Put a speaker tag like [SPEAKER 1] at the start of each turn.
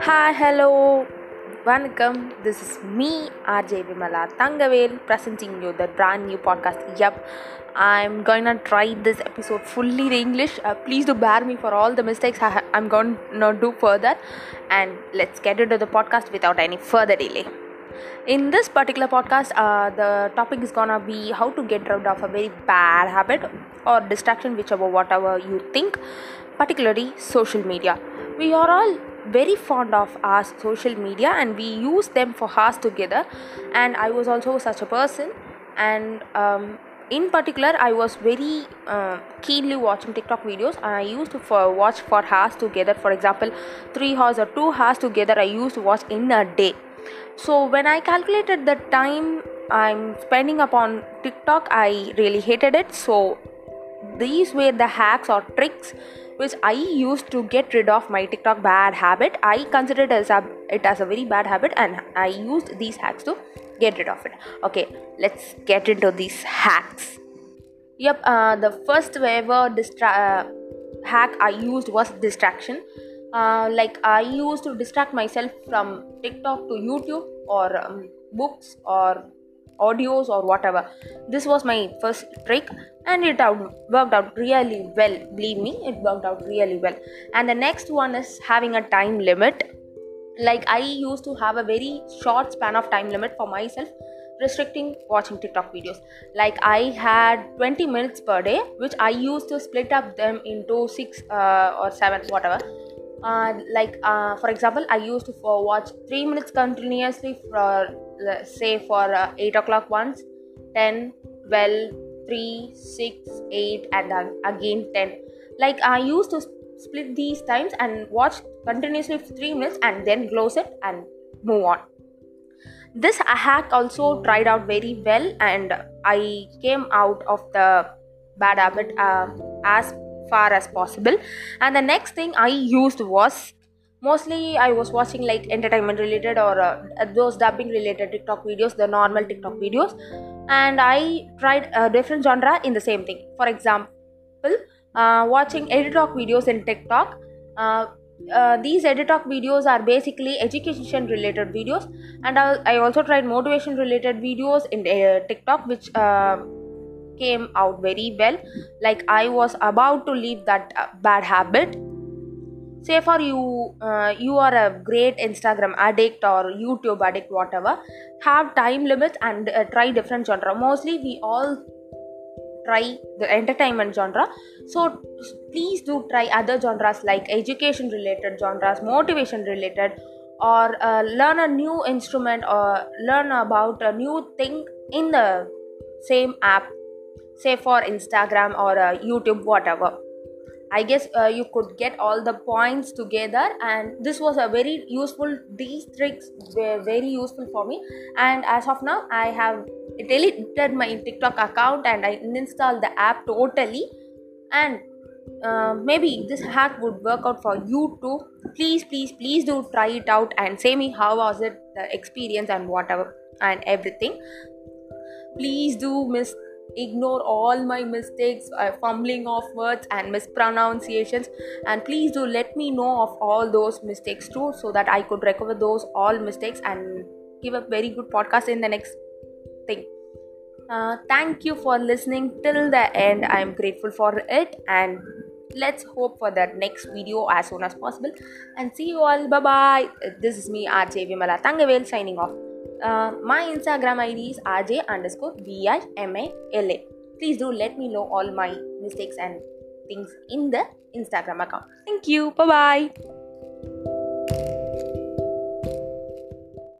[SPEAKER 1] Hi, hello, Vanakkam. This is me, RJ Vimala Tangavel, presenting you the brand new podcast. Yep, I'm gonna try this episode fully in English. Uh, please do bear me for all the mistakes I I'm gonna do further. And let's get into the podcast without any further delay. In this particular podcast, uh, the topic is gonna be how to get rid of a very bad habit or distraction, whichever, whatever you think, particularly social media. We are all very fond of our social media and we use them for hours together. And i was also such a person. And um, in particular i was very uh, keenly watching tiktok videos. And i used to for watch for hours together. For example 3 hours or 2 hours together i used to watch in a day so when i calculated the time i'm spending upon tiktok i really hated it so these were the hacks or tricks which I used to get rid of my TikTok bad habit. I considered it as a, it as a very bad habit, and I used these hacks to get rid of it. Okay, let's get into these hacks. Yep, uh, the first ever distra- uh, hack I used was distraction. Uh, like I used to distract myself from TikTok to YouTube or um, books or audios or whatever. This was my first trick, and it out, worked out really well. Believe me, it worked out really well. And the next one is having a time limit. Like I used to have a very short span of time limit for myself restricting watching TikTok videos. Like I had 20 minutes per day, which I used to split up them into six uh, or seven, whatever. Uh, like uh, for example, I used to watch three minutes continuously for say for uh, 8 o'clock once, 10, 12, 3, 6, 8, and again 10. Like I used to split these times and watch continuously for 3 minutes and then close it and move on this hack also tried out very well and i came out of the bad habit uh, as far as possible. And the next thing i used was mostly i was watching like entertainment related or uh, those dubbing related tiktok videos the normal tiktok videos. And i tried a different genre in the same thing. For example uh, watching edit videos in tiktok. Uh, uh, these edit videos are basically education related videos. And I, I also tried motivation related videos in uh, tiktok which uh, came out very well. Like i was about to leave that uh, bad habit. Say for you uh, you are a great instagram addict or youtube addict whatever have time limits and uh, try different genre. Mostly we all try the entertainment genre. So please do try other genres like education related genres motivation related or uh, learn a new instrument or learn about a new thing in the same app say for instagram or uh, youtube whatever. I guess uh, you could get all the points together and this was a very useful these tricks were very useful for me. And as of now i have deleted my tiktok account and i installed the app totally. And uh, maybe this hack would work out for you too. Please please please do try it out and say me how was it the experience and whatever and everything. Please do miss ignore all my mistakes uh, fumbling of words and mispronunciations. And please do let me know of all those mistakes too so that i could recover those all mistakes and give a very good podcast in the next thing. Uh, thank you for listening till the end. I'm grateful for it. And let's hope for the next video as soon as possible. And see you all. Bye bye this is me rj vimala tangavel signing off my Instagram ID is rj underscore v-i-m-a-l-a. Please do let me know all my mistakes and things in the Instagram account. Thank you. Bye bye.